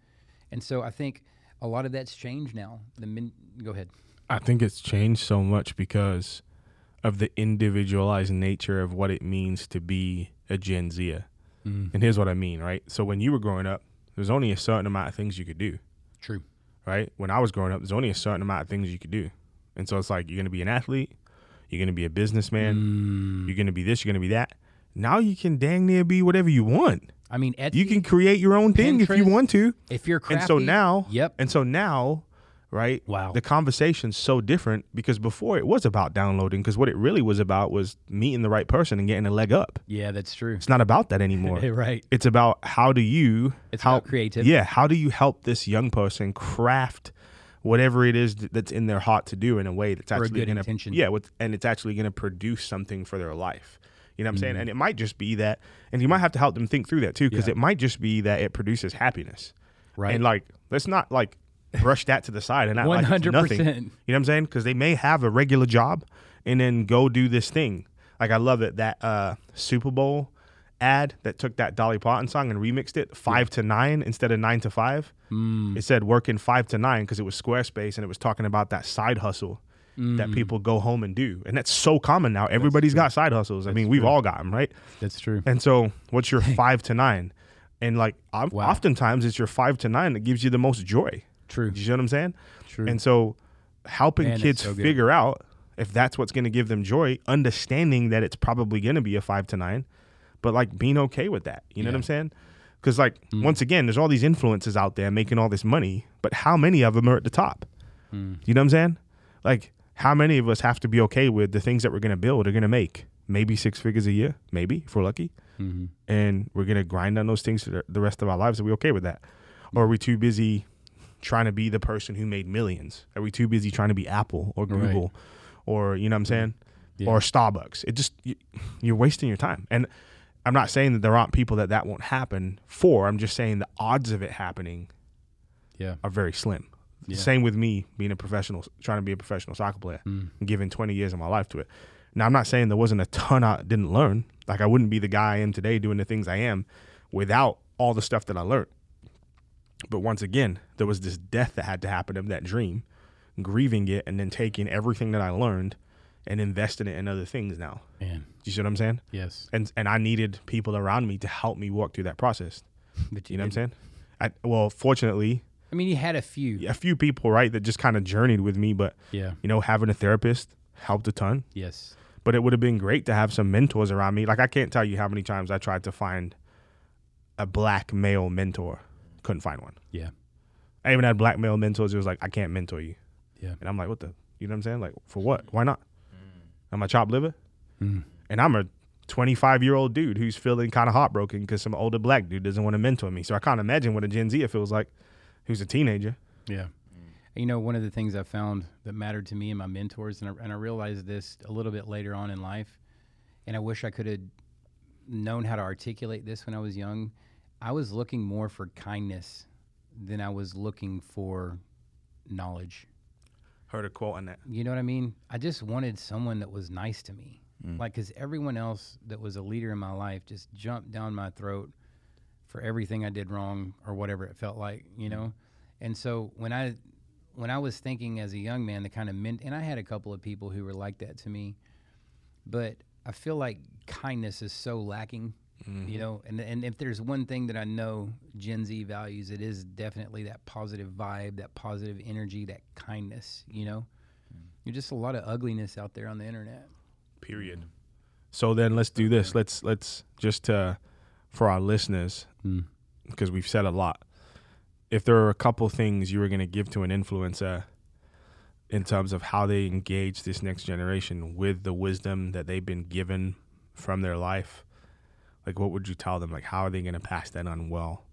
And so I think a lot of that's changed now. The men, go ahead. I think it's changed so much because of the individualized nature of what it means to be a Gen Zer. Mm. And here's what I mean, right? So when you were growing up, there's only a certain amount of things you could do, True. right? When I was growing up, there's only a certain amount of things you could do. And so it's like you're going to be an athlete, you're going to be a businessman, mm. you're going to be this, you're going to be that. Now you can dang near be whatever you want. I mean, Etsy, You can create your own thing if you want to. if you're crafty. And so now, yep. And so now, right? Wow. The conversation's so different because before it was about downloading because what it really was about was meeting the right person and getting a leg up. Yeah, that's true. It's not about that anymore. right. It's about how do you It's how about creativity. Yeah, how do you help this young person craft whatever it is that's in their heart to do in a way that's For actually good going to intention. yeah, with, and it's actually going to produce something for their life. You know what I'm Mm-hmm. saying? And it might just be that, and you might have to help them think through that too, because Yeah. it might just be that it produces happiness. Right. And like, let's not like brush that to the side and act like it's 100%. nothing. You know what I'm saying? Because they may have a regular job and then go do this thing. Like I love it that uh, Super Bowl ad that took that Dolly Parton song and remixed it five to nine instead of nine to five. Mm. It said working five to nine because it was Squarespace and it was talking about that side hustle that Mm. people go home and do, and that's so common now. Everybody's got side hustles. I mean, we've all got them, right? That's true. And so, what's your five to nine? And like, Wow. oftentimes it's your five to nine that gives you the most joy. True. You know what I'm saying? True. And so, helping Man, kids so figure out if that's what's going to give them joy, understanding that it's probably going to be a five to nine, but like being okay with that. You know what I'm saying? Because like Mm. once again, there's all these influences out there making all this money, but how many of them are at the top? Mm. You know what I'm saying? Like how many of us have to be okay with the things that we're going to build are going to make maybe six figures a year, maybe if we're lucky, Mm-hmm. and we're going to grind on those things for the- the rest of our lives. Are we okay with that? Or are we too busy trying to be the person who made millions? Are we too busy trying to be Apple or Right. Google or you know what I'm saying? Yeah. Or Starbucks? It just you, you're wasting your time. And I'm not saying that there aren't people that that won't happen for. I'm just saying the odds of it happening Yeah. are very slim. Yeah. Same with me being a professional, trying to be a professional soccer player, Mm. giving 20 years of my life to it. Now, I'm not saying there wasn't a ton I didn't learn. Like, I wouldn't be the guy I am today doing the things I am without all the stuff that I learned. But once again, there was this death that had to happen of that dream, grieving it, and then taking everything that I learned and investing it in other things now. Man. You see what I'm saying? Yes. And and I needed people around me to help me walk through that process. But You know what I'm saying? I, well, fortunately, I mean, you had a few. a few people, right, that just kind of journeyed with me, but Yeah. you know, having a therapist helped a ton. Yes. But it would have been great to have some mentors around me. Like I can't tell you how many times I tried to find a black male mentor, couldn't find one. Yeah. I even had black male mentors. It was like I can't mentor you, Yeah. and I'm like, what the? You know what I'm saying? Like for what? Why not? I'm I chopped liver? Mm. And I'm a 25 year old dude who's feeling kind of heartbroken because some older black dude doesn't want to mentor me. So I can't imagine what a Gen Z feels like, who's a teenager. Yeah. You know, one of the things I found that mattered to me and my mentors, and I, and I realized this a little bit later on in life, and I wish I could have known how to articulate this when I was young. I was looking more for kindness than I was looking for knowledge. Heard a quote on that. You know what I mean? I just wanted Someone that was nice to me. Mm. Like, because everyone else that was a leader in my life just jumped down my throat for everything I did wrong or whatever it felt like, you mm. know? And so when I, when I was thinking as a young man, the kind of men, and I had a couple of people who were like that to me, but I feel like kindness is so lacking, you know? And, and if there's one thing that I know Gen Z values, it is definitely that positive vibe, that positive energy, that kindness, you know? There's just a lot of ugliness out there on the internet. Period. So then let's do this. Let's let's just uh, for our listeners Mm. because we've said a lot. If there are a couple things you were going to give to an influencer in terms of how they engage this next generation with the wisdom that they've been given from their life, like what would you tell them? Like how are they going to pass that on well?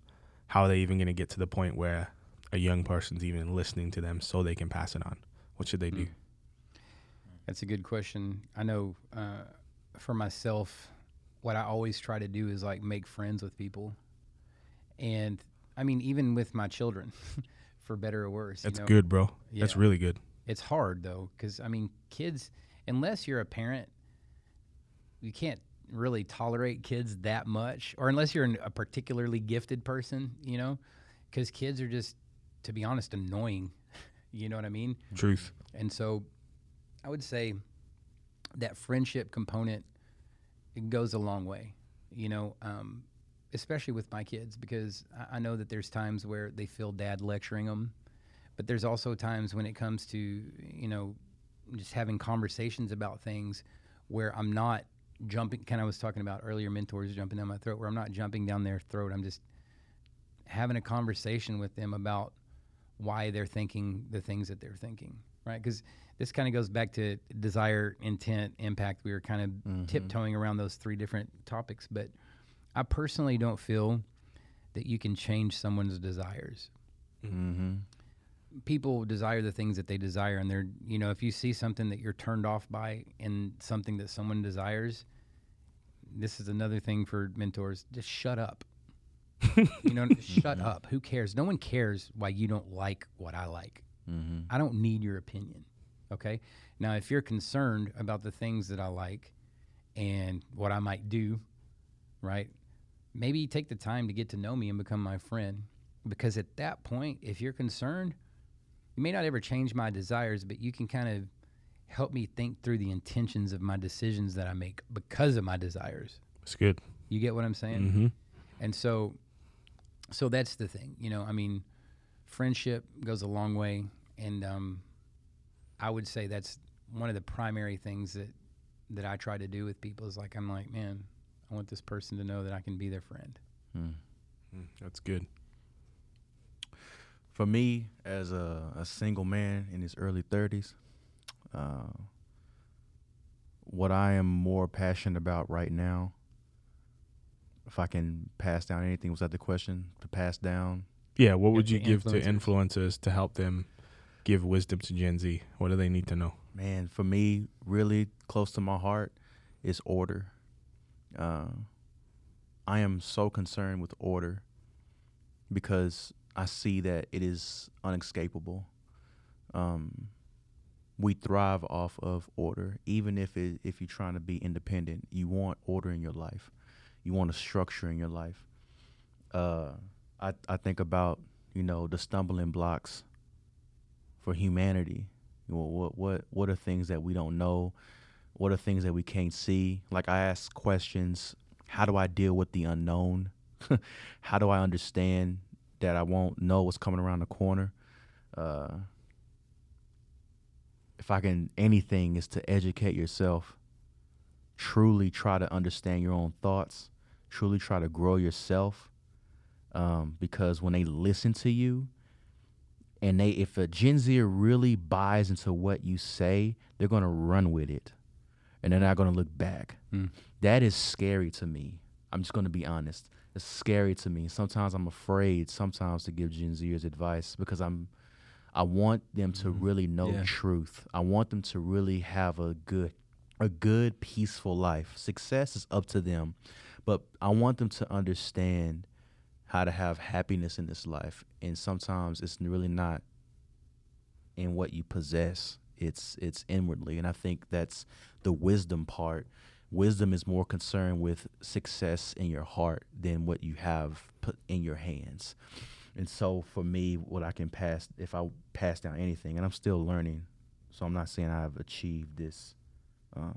How are they even going to get to the point where a young person's even listening to them so they can pass it on? What should they do? That's a good question. I know uh, for myself, what I always try to do is like make friends with people. And I mean, even with my children, for better or worse. you That's know? good, bro. That's really good. It's hard though, because I mean, kids, unless you're a parent, you can't really tolerate kids that much, or unless you're an, a particularly gifted person, you know, because kids are just, to be honest, annoying. you know what I mean? Truth. And so I would say that friendship component it goes a long way, you know, um, especially with my kids, because I, I know that there's times where they feel dad lecturing them, but there's also times when it comes to, you know, just having conversations about things where I'm not jumping, kind of was talking about earlier, mentors jumping down my throat, where I'm not jumping down their throat. I'm just having a conversation with them about why they're thinking the things that they're thinking, right? Because this kind of goes back to desire, intent, impact. We were kind of tiptoeing around those three different topics, but I personally don't feel that you can change someone's desires. Mm-hmm. People desire the things that they desire, and they're, you know, if you see something that you're turned off by in something that someone desires, this is another thing for mentors just shut up. you know, shut up. Who cares? No one cares why you don't like what I like. Mm-hmm. I don't need your opinion. Okay. Now, if you're concerned about the things that I like and what I might do, right? Maybe take the time to get to know me and become my friend. Because at that point, if you're concerned, you may not ever change my desires, but you can kind of help me think through the intentions of my decisions that I make because of my desires. It's good. You get what I'm saying? Mm-hmm. And so, so that's the thing. You know, I mean, friendship goes a long way, and um, I would say that's one of the primary things that that I try to do with people is like I'm like, man, I want this person to know that I can be their friend. Mm. Mm, that's good. For me, as a, a single man in his early 30s, uh, what I am more passionate about right now, if I can pass down anything, was that the question? To pass down? Yeah, what would you to give to influencers. influencers to help them give wisdom to Gen Z? What do they need to know? Man, for me, really close to my heart is order. Uh, I am so concerned with order because I see that it is unescapable. Um, we thrive off of order, even if it, if you're trying to be independent. You want order in your life. You want a structure in your life. Uh, I I think about you know the stumbling blocks for humanity. What what what what are things that we don't know? What are things that we can't see? Like I ask questions. How do I deal with the unknown? How do I understand that I won't know what's coming around the corner? Uh, if I can anything is to educate yourself. Truly try to understand your own thoughts. Truly try to grow yourself. Um, because when they listen to you, and they if a Gen Zer really buys into what you say, they're gonna run with it, and they're not gonna look back. Mm. That is scary to me. I'm just gonna be honest. It's scary to me. Sometimes I'm afraid. Sometimes to give Gen Zers advice because I'm. I want them to mm-hmm. really know Yeah. truth. I want them to really have a good, a good peaceful life. Success is up to them, but I want them to understand how to have happiness in this life. And sometimes it's really not in what you possess. It's it's inwardly. And I think that's the wisdom part. Wisdom is more concerned with success in your heart than what you have put in your hands. And so for me, what I can pass if I pass down anything, and I'm still learning, so I'm not saying I've achieved this uh,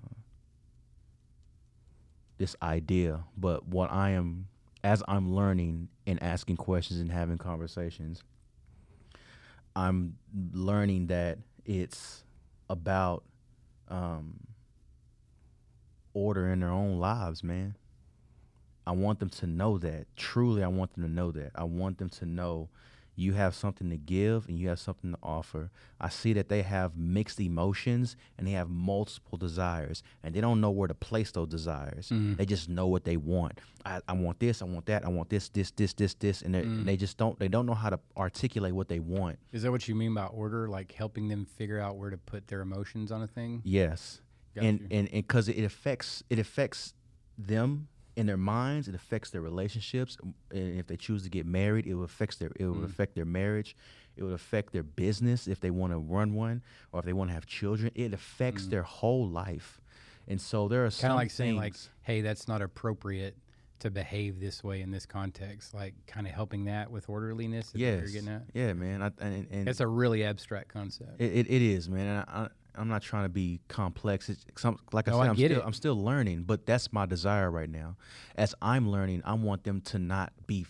this idea, but what I am as I'm learning and asking questions and having conversations, I'm learning that it's about um, order in their own lives, man. I want them to know that. Truly, I want them to know that. I want them to know you have something to give and you have something to offer. I see that they have mixed emotions and they have multiple desires and they don't know where to place those desires. Mm. They just know what they want. I, I want this, I want that, I want this, this, this, this, this, and, Mm. and they just don't they don't know how to articulate what they want. Is that what you mean by order? Like helping them figure out where to put their emotions on a thing? Yes, Got and you. and and because it affects it affects them in their minds. It affects their relationships. And if they choose to get married, it will affect their it will Mm. affect their marriage. It would affect their business if they want to run one or if they want to have children. It affects Mm. their whole life. And so there are Kind of like saying like, hey, that's not appropriate to behave this way in this context. Like kind of helping that with orderliness. Is that what yes, you're getting at? yeah, man. I, and, and It's a really abstract concept. It, it, it is, man. And I, I, I'm not trying to be complex. It's some, like I No, said, I I'm get still. I'm still learning, but that's my desire right now. As I'm learning, I want them to not be f-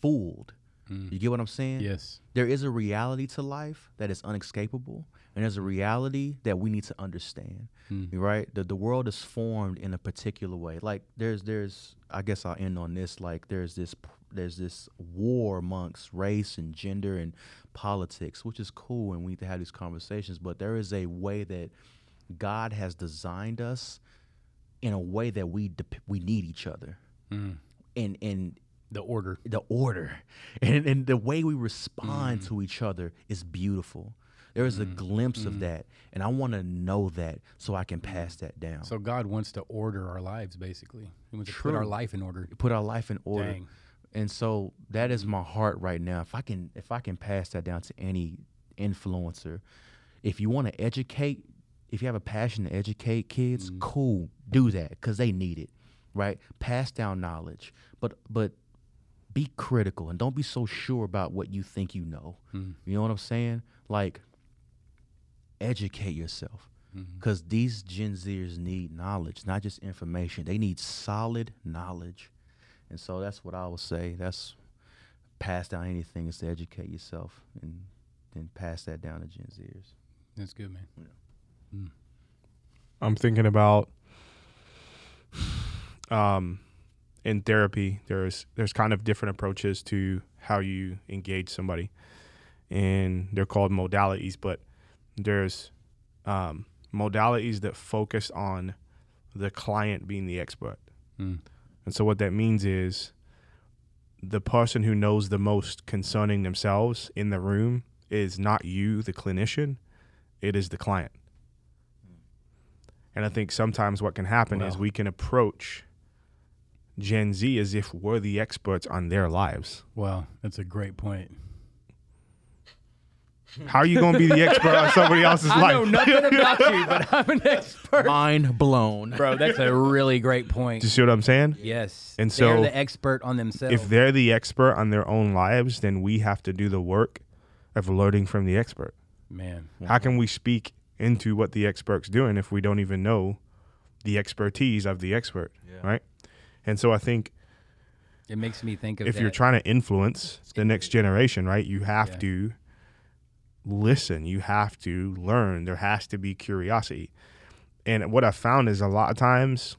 fooled. Mm. You get what I'm saying? Yes. There is a reality to life that is unescapable, and there's a reality that we need to understand. Mm. Right? The the world is formed in a particular way. Like there's there's I guess I'll end on this. Like there's this p- there's this war amongst race and gender and politics, which is cool, and we need to have these conversations. But there is a way that God has designed us in a way that we dep we need each other, Mm. and and The order. the order and, and the way we respond Mm. to each other is beautiful. There is a glimpse of that, and I want to know that so I can pass that down. Mm. So God wants to order our lives, basically. He wants to put our life in order. put our life in order. Dang. And so that is my heart right now. If I can if I can pass that down to any influencer, if you want to educate, if you have a passion to educate kids, cool, do that cuz they need it, right? Pass down knowledge. But but be critical and don't be so sure about what you think you know. Mm. You know what I'm saying? Like educate yourself. Because these Gen Zers need knowledge, not just information. They need solid knowledge. And so that's what I would say. That's pass down anything is to educate yourself and then pass that down to Gen Zers. That's good, man. Yeah. Mm. I'm thinking about um in therapy there's there's kind of different approaches to how you engage somebody and they're called modalities but there's um, modalities that focus on the client being the expert Mm. And so what that means is the person who knows the most concerning themselves in the room is not you the clinician. It is the client. And i think sometimes what can happen is we can approach gen z as if we're the experts on their lives. Wow, that's a great point. How are you going to be the expert on somebody else's I life know nothing about you, but I'm an expert. Mind blown. Bro, that's a really great point. Do you see what i'm saying Yes. And they're so, the expert on themselves. if they're the expert on their own lives then we have to do the work of learning from the expert Man. How can we speak into what the expert's doing if we don't even know the expertise of the expert, Yeah. right? And so I think It makes me think of if you're trying to influence the next generation, right, you have Yeah. to listen, you have to learn. There has to be curiosity. And what I found is a lot of times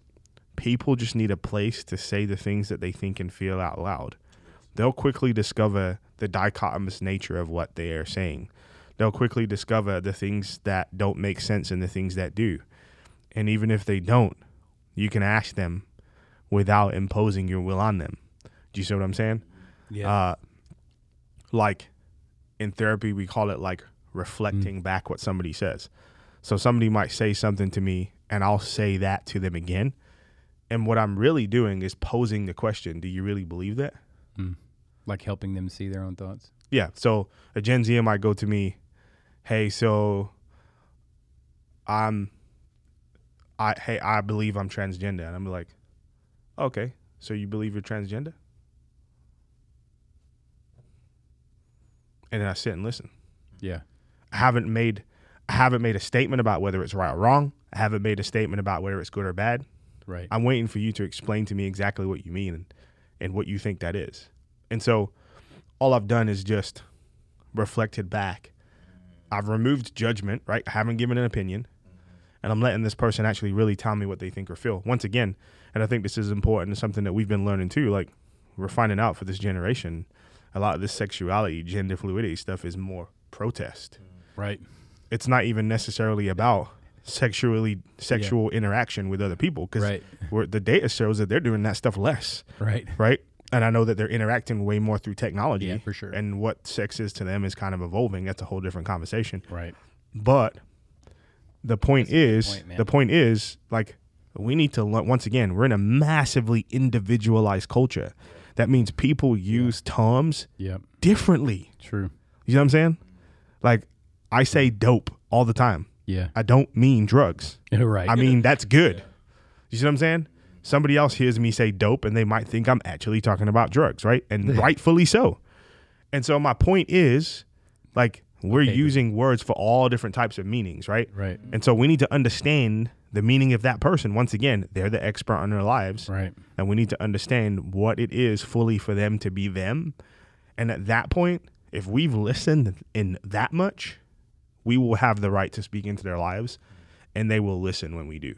people just need a place to say the things that they think and feel out loud. They'll quickly discover the dichotomous nature of what they are saying. They'll quickly discover the things that don't make sense and the things that do. And even if they don't, you can ask them without imposing your will on them. Do you see what I'm saying? yeah. Uh, like in therapy, we call it like reflecting mm. back what somebody says. So somebody might say something to me, and I'll say that to them again. And what I'm really doing is posing the question: Do you really believe that? Mm. like helping them see their own thoughts. Yeah. So a Gen Z might go to me, "Hey, so I'm, I hey, I believe I'm transgender," and I'm like, "Okay, so you believe you're transgender?" And then I sit and listen. Yeah. I haven't made, I haven't made a statement about whether it's right or wrong. I haven't made a statement about whether it's good or bad. Right. I'm waiting for you to explain to me exactly what you mean and, and what you think that is. And so all I've done is just reflected back. I've removed judgment, right? I haven't given an opinion. And I'm letting this person actually really tell me what they think or feel. Once again, and I think this is important, it's something that we've been learning too. Like we're finding out for this generation, a lot of this sexuality, gender fluidity stuff is more protest. right. It's not even necessarily about sexually sexual interaction with other people because Right. the data shows that they're doing that stuff less, Right. right? And I know that they're interacting way more through technology. Yeah, for sure. And what sex is to them is kind of evolving. That's a whole different conversation. Right. But the point That's a good is, point, the point is, like, we need to learn. Once again, we're in a massively individualized culture. That means people use terms Yep. differently. True. You know what I'm saying? Like, I say dope all the time. Yeah. I don't mean drugs. right. I mean, that's good. You see what I'm saying? Somebody else hears me say dope and they might think I'm actually talking about drugs, right? And rightfully so. And so my point is like we're Okay, using words for all different types of meanings, right? Right. And so we need to understand the meaning of that person. Once again, they're the expert on their lives. Right. And we need to understand what it is fully for them to be them. And at that point, if we've listened in that much, we will have the right to speak into their lives and they will listen when we do.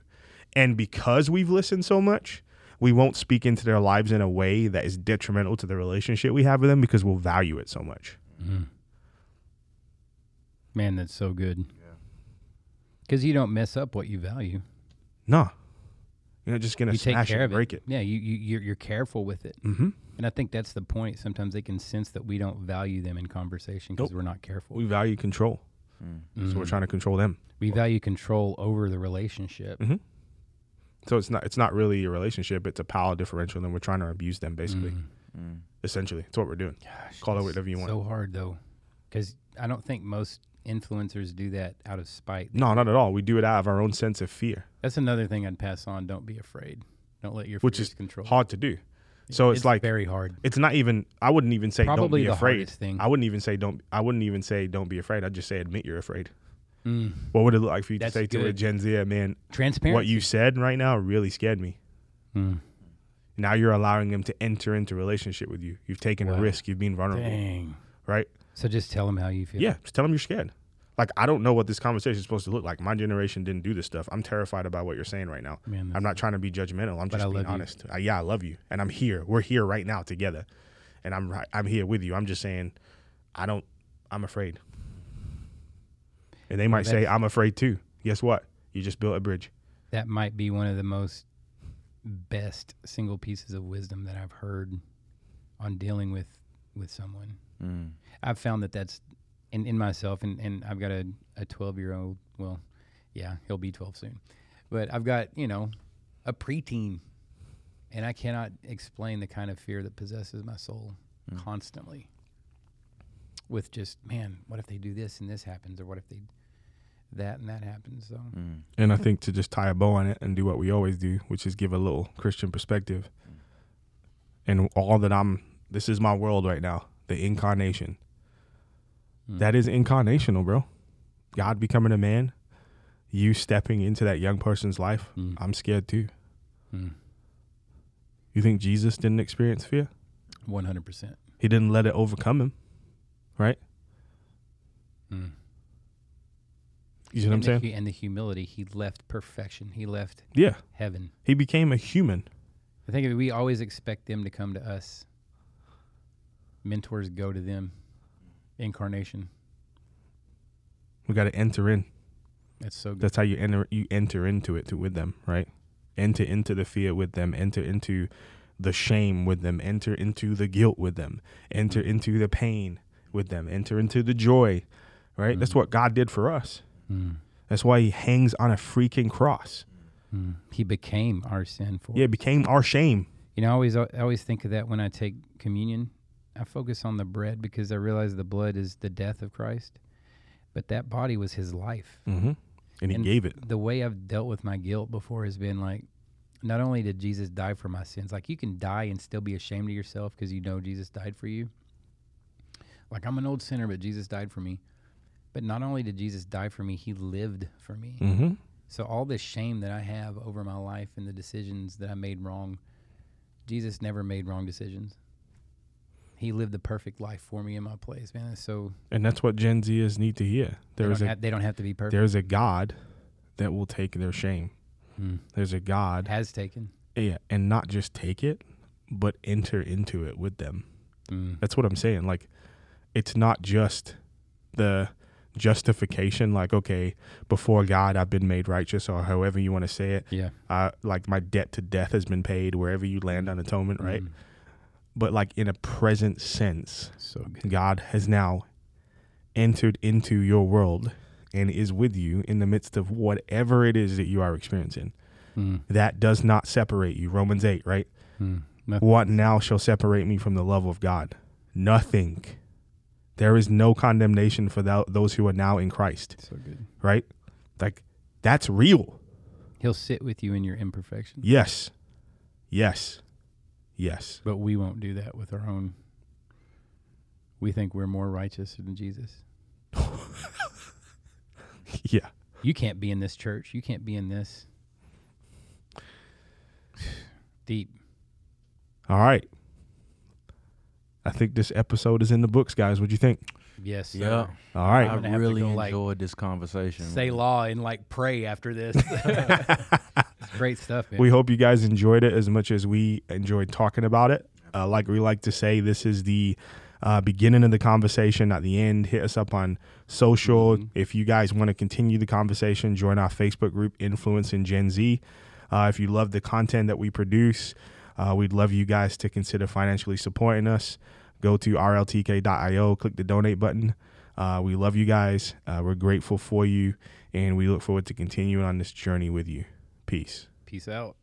And because we've listened so much, we won't speak into their lives in a way that is detrimental to the relationship we have with them because we'll value it so much. Mm-hmm. Man, that's so good. Because you don't mess up what you value. No. You're not just going to You take smash care it of and break it. Yeah, you, you you're, you're careful with it. Mm-hmm. And I think that's the point. Sometimes they can sense that we don't value them in conversation because Nope. we're not careful. We value control. So we're Mhm. trying to control them. we value control over the relationship. Mhm. So it's not it's not really a relationship, it's a power differential and we're trying to abuse them basically. Mm. Mm. Essentially. It's what we're doing. Gosh, Call it whatever you want. So hard though, because I don't think most influencers do that out of spite. No, not at all. We do it out of our own sense of fear, That's another thing I'd pass on. Don't be afraid. Don't let your which is control. hard to do. So it's, like very hard. it's not even I wouldn't even say Probably don't be the afraid. thing. I wouldn't even say don't I wouldn't even say don't be afraid. I'd just say admit you're afraid. Mm. What would it look like for you That's to say to a. Gen Z, man, Transparent. what you said right now really scared me. Mm. Now you're allowing them to enter into relationship with you. You've taken a risk. You've been vulnerable, Dang. right? So just tell them how you feel. Yeah, just tell them you're scared. Like I don't know what this conversation is supposed to look like. My generation didn't do this stuff. I'm terrified about what you're saying right now. Man, I'm not trying to be judgmental. I'm just I being honest. Uh, yeah, I love you, and I'm here. We're here right now together, and I'm right, I'm here with you. I'm just saying, I don't. I'm afraid, and they might say I'm afraid too. Guess what? You just built a bridge. that might be one of the most best single pieces of wisdom that I've heard on dealing with with someone. Mm. I've found that that's in, in myself, and, and I've got a, a 12 year old. Well, yeah, he'll be 12 soon. But I've got, you know, a preteen, and I cannot explain the kind of fear that possesses my soul constantly. With just, man, what if they do this and this happens, or what if they that and that happens? So, Mm. And I think to just tie a bow on it and do what we always do, which is give a little Christian perspective. And all that I'm, this is my world right now, the incarnation. mm. That is incarnational, bro. God becoming a man, you stepping into that young person's life. Mm. I'm scared too. Mm. You think Jesus didn't experience fear? 100%. He didn't let it overcome him, right? Mm. You see what I'm and, the, saying? and the humility, he left perfection. He left Yeah. heaven. He became a human. I think we always expect them to come to us. Mentors go to them. Incarnation. We got to enter in. That's so good. That's how you enter you enter into it to, with them, right? Enter into the fear with them, enter into the shame with them, enter into the guilt with them, enter into the pain with them, enter into the joy, right? That's Mhm. what God did for us. Mm. That's why he hangs on a freaking cross. Mm. He became our sin for. Yeah, us. became our shame. You know, I always I always think of that when I take communion. I focus on the bread because I realize the blood is the death of Christ, but that body was His life. Mm-hmm. And he And gave it. The way I've dealt with my guilt before has been like, not only did Jesus die for my sins, like you can die and still be ashamed of yourself because you know Jesus died for you. Like I'm an old sinner, but Jesus died for me. But not only did Jesus die for me, He lived for me. Mm-hmm. So all this shame that I have over my life and the decisions that I made wrong, Jesus never made wrong decisions. He lived the perfect life for me in my place, man. It's so And that's what Gen Zers need to hear. they There don't, a have, they don't have to be perfect. there's a God that will take their shame. Mm. There's a God, Has taken. yeah, and not just take it, but enter into it with them. Mm. That's what I'm saying. Like, it's not just the justification. Like, okay, before God, I've been made righteous, or however you want to say it. Yeah. Uh, like my debt to death has been paid. Wherever you land on atonement, right? Mm. But like in a present sense, So good. God has now entered into your world and is with you in the midst of whatever it is that you are experiencing. Mm. That does not separate you. Romans 8, right? Mm. What now shall separate me from the love of God? Nothing. There is no condemnation for thou- those who are now in Christ, So good. right? Like, that's real. He'll sit with you in your imperfection. Yes. Yes. Yes. But we won't do that with our own. We think we're more righteous than Jesus. Yeah. You can't be in this church. You can't be in this. Deep. All right. I think this episode is in the books, guys. What do you think? Yes. Sir. Yeah. All right. I'm I gonna have to really go, like, enjoyed this conversation. Say law and like pray after this. it's great stuff, man. We hope you guys enjoyed it as much as we enjoyed talking about it. Uh, like we like to say, this is the uh, beginning of the conversation, not the end. Hit us up on social. Mhm. If you guys want to continue the conversation, join our Facebook group, Influence in Gen Z. Uh, if you love the content that we produce, uh, we'd love you guys to consider financially supporting us. Go to rltk.io, click the donate button. Uh, we love you guys. Uh, we're grateful for you, and we look forward to continuing on this journey with you. Peace. Peace out.